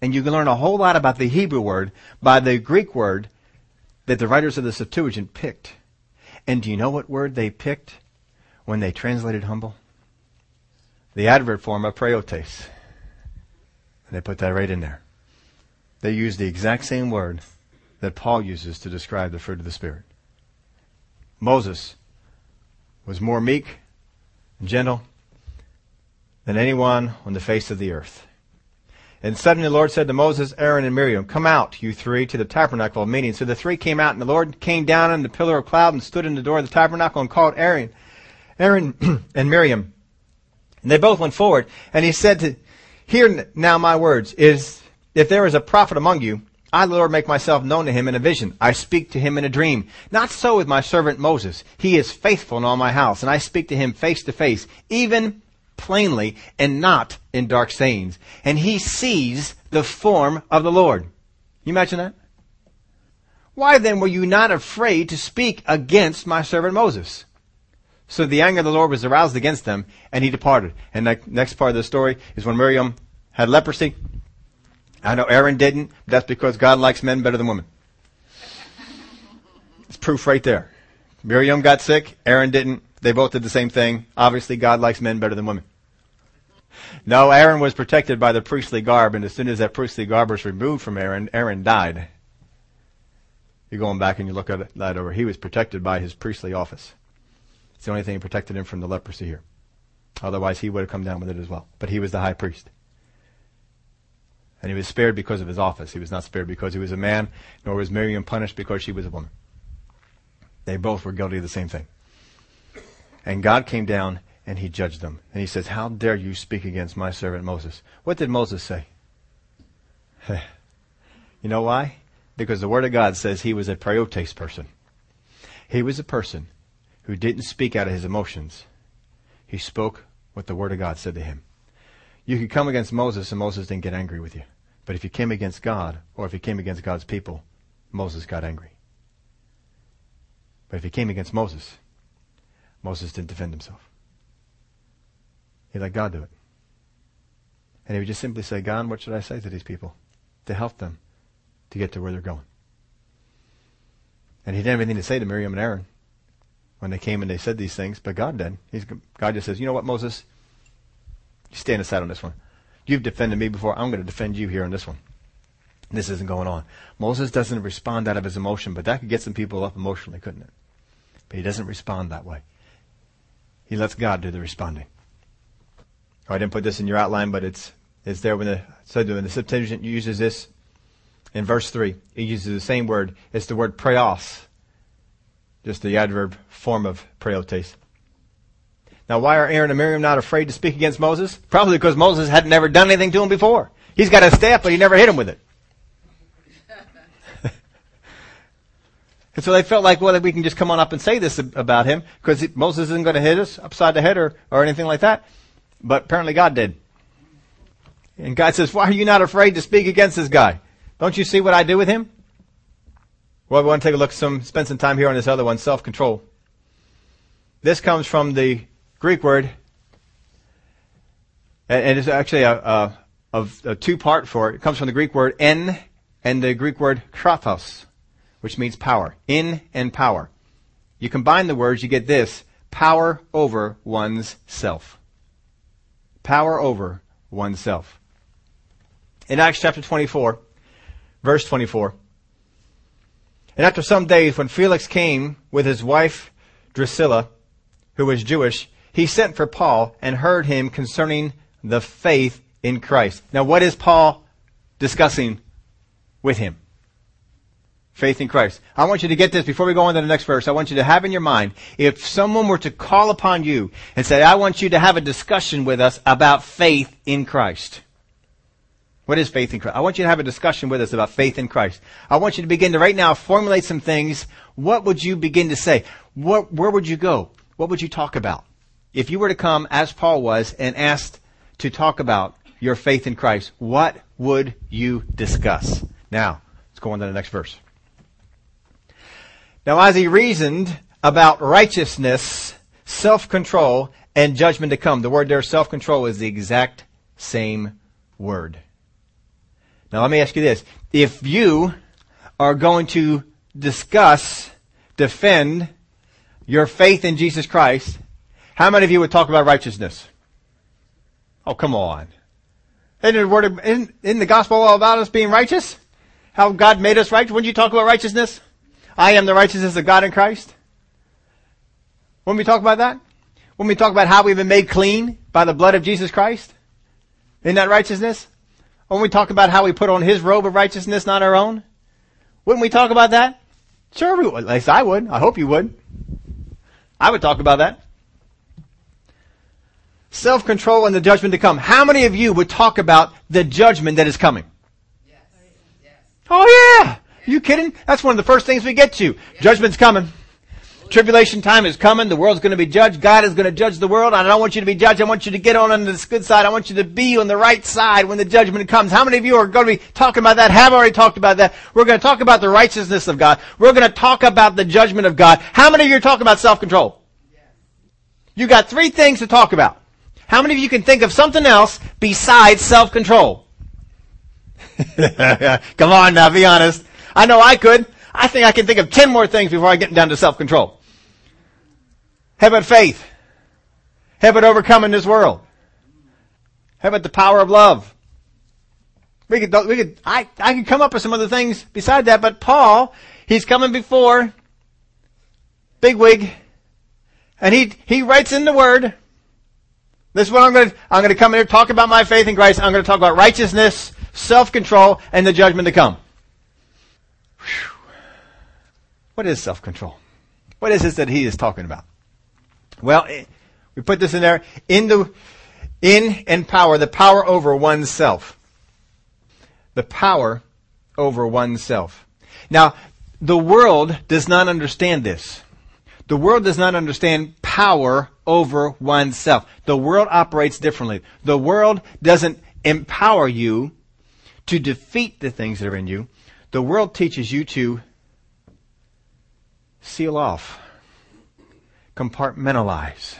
And you can learn a whole lot about the Hebrew word by the Greek word that the writers of the Septuagint picked. And do you know what word they picked when they translated humble? The adverb form of praotes. And they put that right in there. They used the exact same word that Paul uses to describe the fruit of the Spirit. Moses was more meek and gentle than anyone on the face of the earth. And suddenly the Lord said to Moses, Aaron, and Miriam, Come out, you three, to the tabernacle of meeting. So the three came out, and the Lord came down in the pillar of cloud and stood in the door of the tabernacle and called Aaron, Aaron [clears throat] and Miriam. And they both went forward, and he said to, Hear now my words, is, if there is a prophet among you, I, the Lord, make myself known to him in a vision. I speak to him in a dream. Not so with my servant Moses. He is faithful in all my house, and I speak to him face to face, even plainly and not in dark sayings. And he sees the form of the Lord. You imagine that? Why then were you not afraid to speak against my servant Moses? So the anger of the Lord was aroused against them, and he departed. And the next part of the story is when Miriam had leprosy. I know Aaron didn't, that's because God likes men better than women. It's proof right there. Miriam got sick, Aaron didn't. They both did the same thing. Obviously, God likes men better than women. No, Aaron was protected by the priestly garb, and as soon as that priestly garb was removed from Aaron, Aaron died. You're going back and you look at that over. He was protected by his priestly office. It's the only thing that protected him from the leprosy here. Otherwise, he would have come down with it as well. But he was the high priest. And he was spared because of his office. He was not spared because he was a man, nor was Miriam punished because she was a woman. They both were guilty of the same thing. And God came down and he judged them. And he says, How dare you speak against my servant Moses? What did Moses say? [laughs] you know why? Because the Word of God says he was a praotes person. He was a person who didn't speak out of his emotions. He spoke what the Word of God said to him. You could come against Moses and Moses didn't get angry with you. But if you came against God, or if you came against God's people, Moses got angry. But if he came against Moses, Moses didn't defend himself. He let God do it. And he would just simply say, God, what should I say to these people to help them to get to where they're going? And he didn't have anything to say to Miriam and Aaron when they came and they said these things, but God did. He's, God just says, you know what, Moses? You stand aside on this one. You've defended me before. I'm going to defend you here on this one. This isn't going on. Moses doesn't respond out of his emotion, but that could get some people up emotionally, couldn't it? But he doesn't respond that way. He lets God do the responding. Oh, I didn't put this in your outline, but it's it's there when the so when the Septuagint uses this in verse three. It uses the same word. It's the word praos just the adverb form of praotes. Now, why are Aaron and Miriam not afraid to speak against Moses? Probably because Moses had never done anything to him before. He's got a staff, but he never hit him with it. [laughs] and so they felt like, well, we can just come on up and say this about him because Moses isn't going to hit us upside the head or, or anything like that. But apparently God did. And God says, why are you not afraid to speak against this guy? Don't you see what I do with him? Well, we want to take a look, some, spend some time here on this other one, self-control. This comes from the Greek word, and it's actually a, a, a, a two-part for it. It comes from the Greek word en and the Greek word kratos, which means power. In and power. You combine the words, you get this, power over one's self. Power over oneself. In Acts chapter 24, verse 24, and after some days, when Felix came with his wife Drusilla, who was Jewish, he sent for Paul and heard him concerning the faith in Christ. Now, what is Paul discussing with him? Faith in Christ. I want you to get this before we go on to the next verse. I want you to have in your mind, if someone were to call upon you and say, I want you to have a discussion with us about faith in Christ. What is faith in Christ? I want you to have a discussion with us about faith in Christ. I want you to begin to right now formulate some things. What would you begin to say? What, where would you go? What would you talk about? If you were to come as Paul was and asked to talk about your faith in Christ, what would you discuss? Now, let's go on to the next verse. Now, as he reasoned about righteousness, self-control, and judgment to come, the word there, self-control, is the exact same word. Now let me ask you this. If you are going to discuss, defend your faith in Jesus Christ, how many of you would talk about righteousness? Oh, come on. Isn't the word, of, isn't, isn't the gospel all about us being righteous? How God made us righteous? Wouldn't you talk about righteousness? I am the righteousness of God in Christ. When we talk about that? When we talk about how we've been made clean by the blood of Jesus Christ? Isn't that righteousness? When we talk about how we put on his robe of righteousness, not our own? Wouldn't we talk about that? Sure, we would. At least I would. I hope you would. I would talk about that. Self-control and the judgment to come. How many of you would talk about the judgment that is coming? Yes. Yes. Oh yeah! You kidding? That's one of the first things we get to. Judgment's coming. Tribulation time is coming. The world's going to be judged. God is going to judge the world. I don't want you to be judged. I want you to get on on this good side. I want you to be on the right side when the judgment comes. How many of you are going to be talking about that? Have already talked about that. We're going to talk about the righteousness of God. We're going to talk about the judgment of God. How many of you are talking about self-control? You got three things to talk about. How many of you can think of something else besides self-control? [laughs] Come on now, be honest. I know I could. I think I can think of ten more things before I get down to self-control. How about faith? How about overcoming this world? How about the power of love? We could, we could, I, I could come up with some other things beside that, but Paul, he's coming before bigwig, and he, he writes in the word, this is what I'm going to, I'm going to come in here, talk about my faith in Christ, I'm going to talk about righteousness, self-control, and the judgment to come. Whew. What is self-control? What is this that he is talking about? Well, eh, we put this in there. In the, in and power, the power over oneself. The power over oneself. Now, the world does not understand this. The world does not understand power over oneself. The world operates differently. The world doesn't empower you to defeat the things that are in you. The world teaches you to seal off compartmentalize.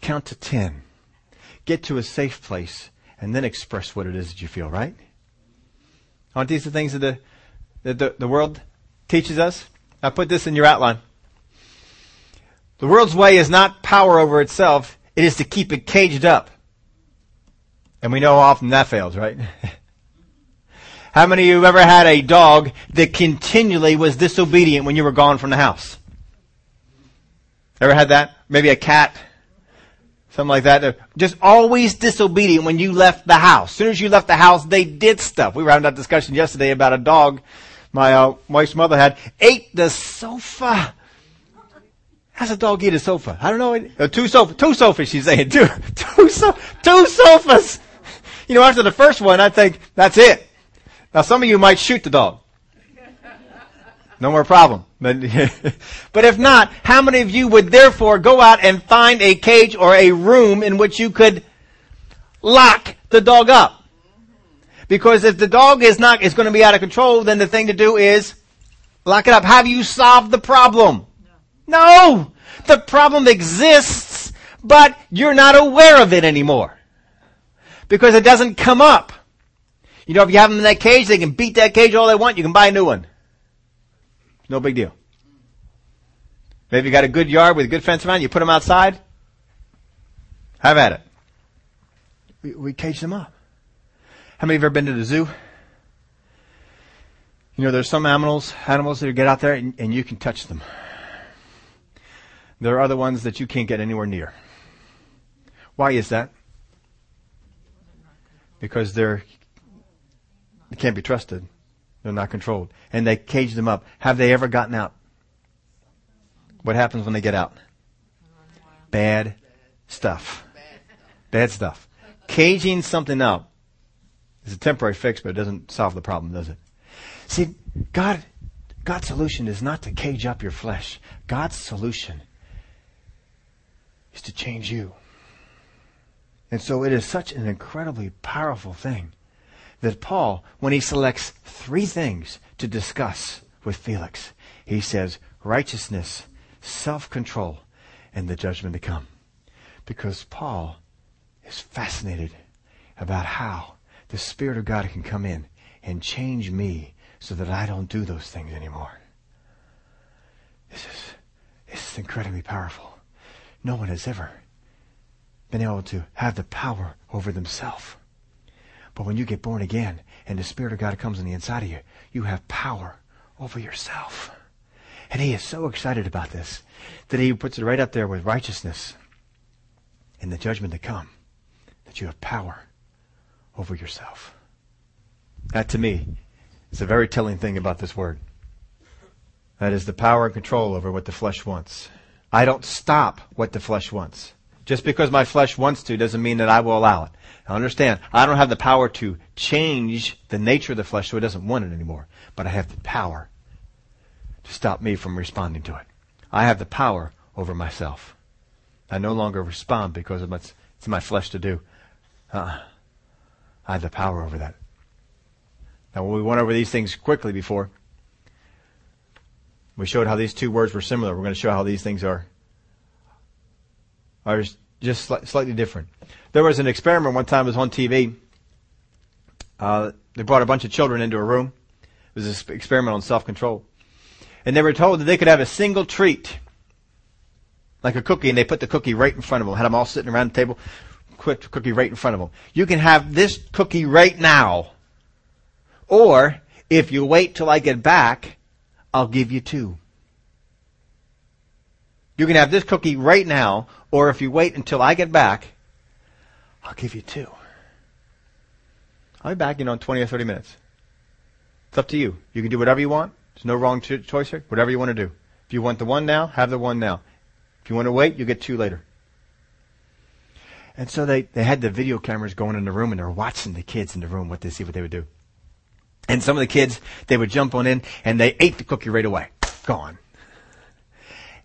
Count to ten. Get to a safe place and then express what it is that you feel, right? Aren't these the things that the, that the, the world teaches us? I put this in your outline. The world's way is not power over itself, it is to keep it caged up. And we know how often that fails, right? [laughs] how many of you ever had a dog that continually was disobedient when you were gone from the house? Ever had that? Maybe a cat? Something like that. Just always disobedient when you left the house. As soon as you left the house, they did stuff. We were having that discussion yesterday about a dog my uh, wife's mother had. Ate the sofa. How's a dog eat a sofa? I don't know. Uh, two sofa, two sofas. She's saying [laughs] two, two, so, two sofas. You know, after the first one, I think that's it. Now, some of you might shoot the dog. No more problem. But, [laughs] but if not, how many of you would therefore go out and find a cage or a room in which you could lock the dog up? Because if the dog is not, is going to be out of control, then the thing to do is lock it up. Have you solved the problem? No. The problem exists, but you're not aware of it anymore. Because it doesn't come up. You know, if you have them in that cage, they can beat that cage all they want. You can buy a new one. No big deal. Maybe you got a good yard with a good fence around, you put them outside. Have at it. We, we cage them up. How many of you have ever been to the zoo? You know, there's some animals, animals that get out there and, and you can touch them. There are other ones that you can't get anywhere near. Why is that? Because they're, they can't be trusted. They're not controlled. And they cage them up. Have they ever gotten out? What happens when they get out? Bad stuff. Bad stuff. Caging something up is a temporary fix, but it doesn't solve the problem, does it? See, God, God's solution is not to cage up your flesh. God's solution is to change you. And so it is such an incredibly powerful thing that Paul, when he selects three things to discuss with Felix, he says righteousness, self control, and the judgment to come. Because Paul is fascinated about how the Spirit of God can come in and change me so that I don't do those things anymore. This is, this is incredibly powerful. No one has ever been able to have the power over themselves. But when you get born again and the Spirit of God comes on the inside of you, you have power over yourself. And he is so excited about this that he puts it right up there with righteousness and the judgment to come, that you have power over yourself. That to me is a very telling thing about this word. That is the power and control over what the flesh wants. I don't stop what the flesh wants. Just because my flesh wants to doesn't mean that I will allow it. Now understand, I don't have the power to change the nature of the flesh so it doesn't want it anymore. But I have the power to stop me from responding to it. I have the power over myself. I no longer respond because it's my flesh to do. Uh, I have the power over that. Now, we went over these things quickly before, we showed how these two words were similar. We're going to show how these things are are just slightly different. There was an experiment one time. It was on TV. Uh, they brought a bunch of children into a room. It was an experiment on self-control, and they were told that they could have a single treat, like a cookie, and they put the cookie right in front of them. Had them all sitting around the table. Put the cookie right in front of them. You can have this cookie right now, or if you wait till I get back, I'll give you two. You can have this cookie right now, or if you wait until I get back, I'll give you two. I'll be back in on 20 or 30 minutes. It's up to you. You can do whatever you want. There's no wrong choice here. Whatever you want to do. If you want the one now, have the one now. If you want to wait, you get two later. And so they, they had the video cameras going in the room and they were watching the kids in the room what they see what they would do. And some of the kids, they would jump on in and they ate the cookie right away. Gone.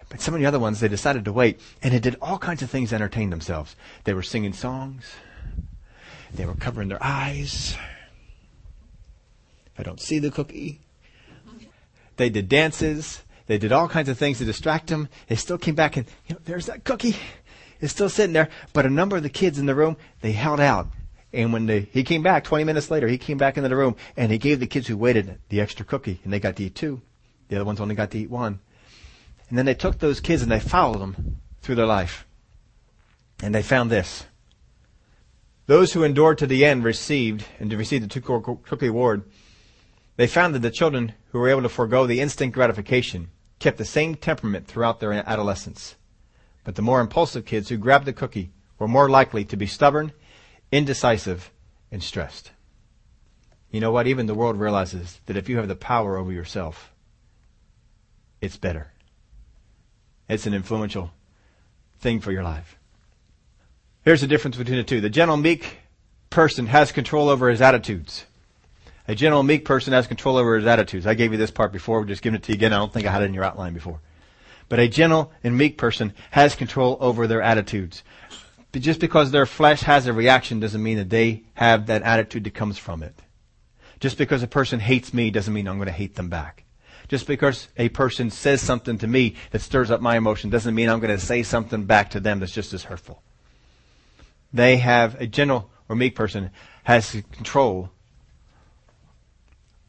But some of the other ones, they decided to wait and they did all kinds of things to entertain themselves. They were singing songs. They were covering their eyes. I don't see the cookie. They did dances. They did all kinds of things to distract them. They still came back and, you know, there's that cookie. It's still sitting there. But a number of the kids in the room, they held out and when he came back 20 minutes later, he came back into the room and he gave the kids who waited the extra cookie and they got to eat two. The other ones only got to eat one. And then they took those kids and they followed them through their life. And they found this. Those who endured to the end received, and received the two cookie award, they found that the children who were able to forego the instant gratification kept the same temperament throughout their adolescence. But the more impulsive kids who grabbed the cookie were more likely to be stubborn indecisive, and stressed. You know what? Even the world realizes that if you have the power over yourself, it's better. It's an influential thing for your life. Here's the difference between the two. The gentle, meek person has control over his attitudes. A gentle, meek person has control over his attitudes. I gave you this part before. We're just giving it to you again. I don't think I had it in your outline before. But a gentle and meek person has control over their attitudes just because their flesh has a reaction doesn't mean that they have that attitude that comes from it. Just because a person hates me doesn't mean I'm going to hate them back. Just because a person says something to me that stirs up my emotion doesn't mean I'm going to say something back to them that's just as hurtful. They have, a gentle or meek person has control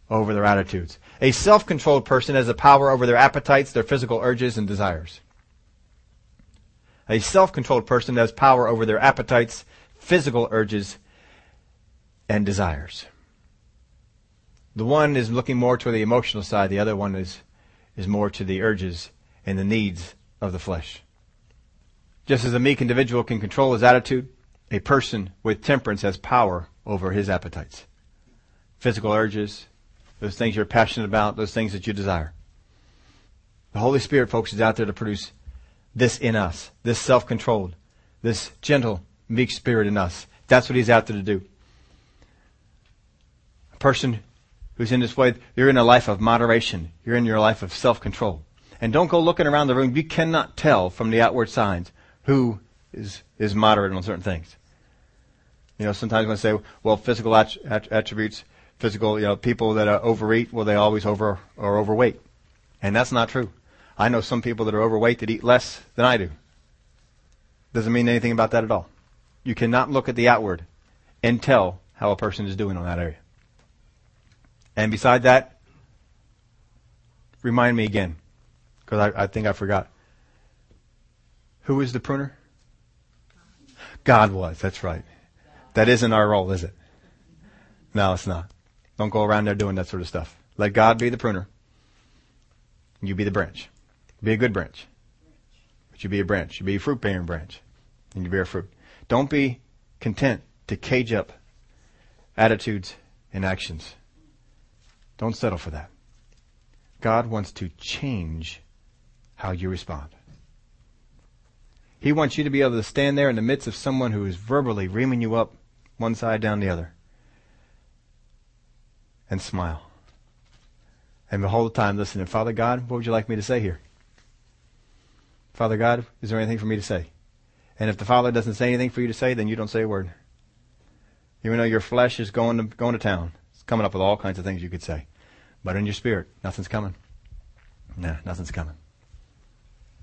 over their attitudes. A self-controlled person has the power over their appetites, their physical urges, and desires. A self-controlled person has power over their appetites, physical urges, and desires. The one is looking more to the emotional side, the other one is, is more to the urges and the needs of the flesh. Just as a meek individual can control his attitude, a person with temperance has power over his appetites. Physical urges, those things you're passionate about, those things that you desire. The Holy Spirit, folks, is out there to produce this in us, this self-controlled, this gentle, meek spirit in us. That's what he's out there to do. A person who's in this way, you're in a life of moderation. You're in your life of self-control. And don't go looking around the room. You cannot tell from the outward signs who is, is moderate on certain things. You know, sometimes when I say, well, physical attributes, physical, you know, people that overeat, well, they always over are overweight. And that's not true. I know some people that are overweight that eat less than I do. Doesn't mean anything about that at all. You cannot look at the outward and tell how a person is doing on that area. And beside that, remind me again, because I, I think I forgot. Who is the pruner? God was, that's right. That isn't our role, is it? No, it's not. Don't go around there doing that sort of stuff. Let God be the pruner. You be the branch. Be a good branch. But you be a branch. You be a fruit bearing branch. And you bear fruit. Don't be content to cage up attitudes and actions. Don't settle for that. God wants to change how you respond. He wants you to be able to stand there in the midst of someone who is verbally reaming you up one side down the other and smile. And behold the whole time listening, Father God, what would you like me to say here? Father God, is there anything for me to say? And if the Father doesn't say anything for you to say, then you don't say a word. Even though your flesh is going to, going to town, it's coming up with all kinds of things you could say. But in your spirit, nothing's coming. Nah, nothing's coming.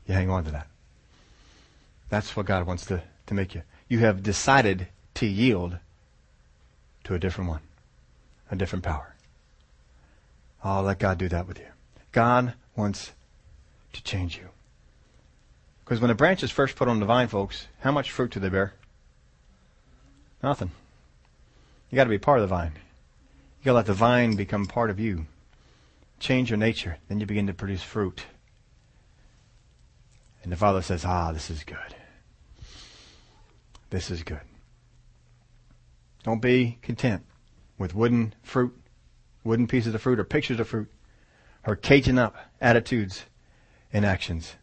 You hang on to that. That's what God wants to, to make you. You have decided to yield to a different one, a different power. Oh, let God do that with you. God wants to change you. Because when a branch is first put on the vine, folks, how much fruit do they bear? Nothing. You got to be part of the vine. You got to let the vine become part of you. Change your nature. Then you begin to produce fruit. And the Father says, Ah, this is good. This is good. Don't be content with wooden fruit, wooden pieces of fruit, or pictures of fruit, or caging up attitudes and actions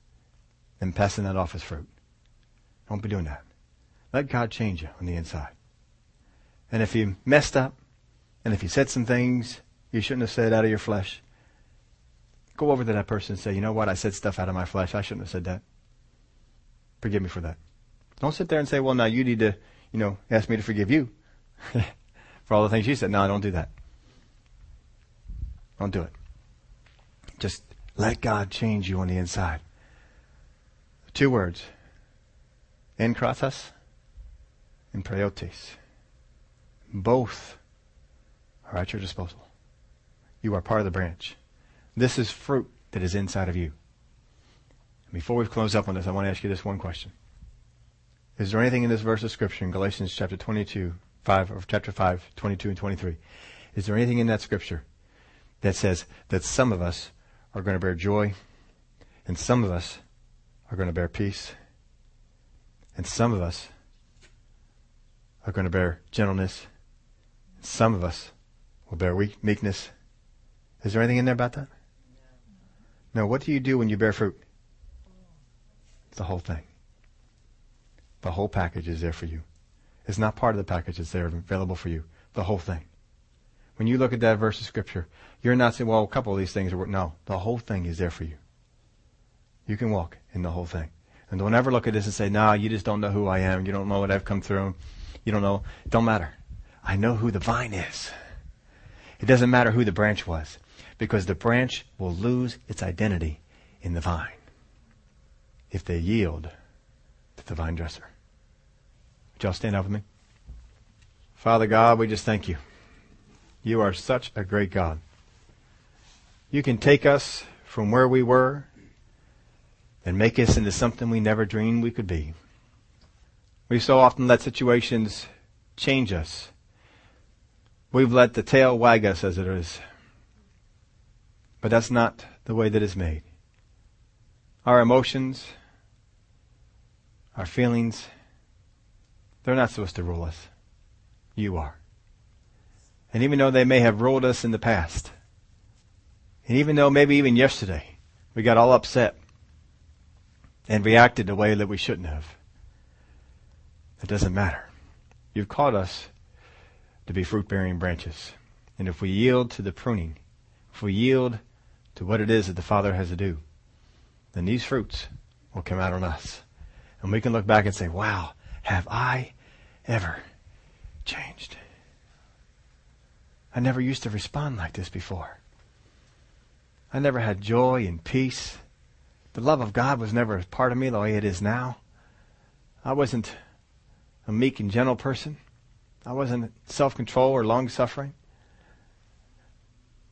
and passing that off as fruit. Don't be doing that. Let God change you on the inside. And if you messed up, and if you said some things you shouldn't have said out of your flesh, go over to that person and say, you know what, I said stuff out of my flesh. I shouldn't have said that. Forgive me for that. Don't sit there and say, well, now you need to, you know, ask me to forgive you [laughs] for all the things you said. No, don't do that. Don't do it. Just let God change you on the inside. Two words. En kratos and praotes. Both are at your disposal. You are part of the branch. This is fruit that is inside of you. Before we close up on this, I want to ask you this one question. Is there anything in this verse of scripture in Galatians chapter 22, 5, or chapter 5, 22 and 23? Is there anything in that scripture that says that some of us are going to bear joy and some of us are going to bear peace, and some of us are going to bear gentleness, and some of us will bear weak, meekness. Is there anything in there about that? No. What do you do when you bear fruit? The whole thing. The whole package is there for you. It's not part of the package that's there available for you. The whole thing. When you look at that verse of scripture, you're not saying, well, a couple of these things are, no, the whole thing is there for you. You can walk in the whole thing. And don't ever look at this and say, nah, you just don't know who I am. You don't know what I've come through. You don't know. It don't matter. I know who the vine is. It doesn't matter who the branch was because the branch will lose its identity in the vine if they yield to the vine dresser. Would y'all stand up with me? Father God, we just thank you. You are such a great God. You can take us from where we were and make us into something we never dreamed we could be. We so often let situations change us. We've let the tail wag us as it is. But that's not the way that is made. Our emotions, our feelings, they're not supposed to rule us. You are. And even though they may have ruled us in the past, and even though maybe even yesterday we got all upset and reacted the way that we shouldn't have. It doesn't matter. You've called us to be fruit bearing branches. And if we yield to the pruning, if we yield to what it is that the Father has to do, then these fruits will come out on us. And we can look back and say, wow, have I ever changed? I never used to respond like this before. I never had joy and peace the love of God was never a part of me the way it is now. I wasn't a meek and gentle person. I wasn't self control or long suffering.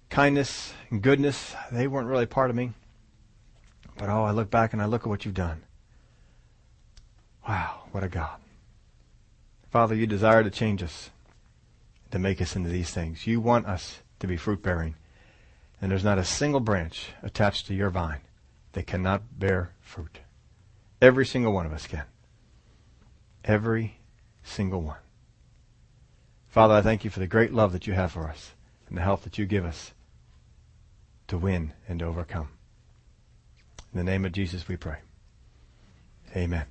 Kindness and goodness, they weren't really part of me. But oh, I look back and I look at what you've done. Wow, what a God. Father, you desire to change us, to make us into these things. You want us to be fruit bearing. And there's not a single branch attached to your vine they cannot bear fruit. Every single one of us can. Every single one. Father, I thank you for the great love that you have for us and the help that you give us to win and to overcome. In the name of Jesus we pray. Amen.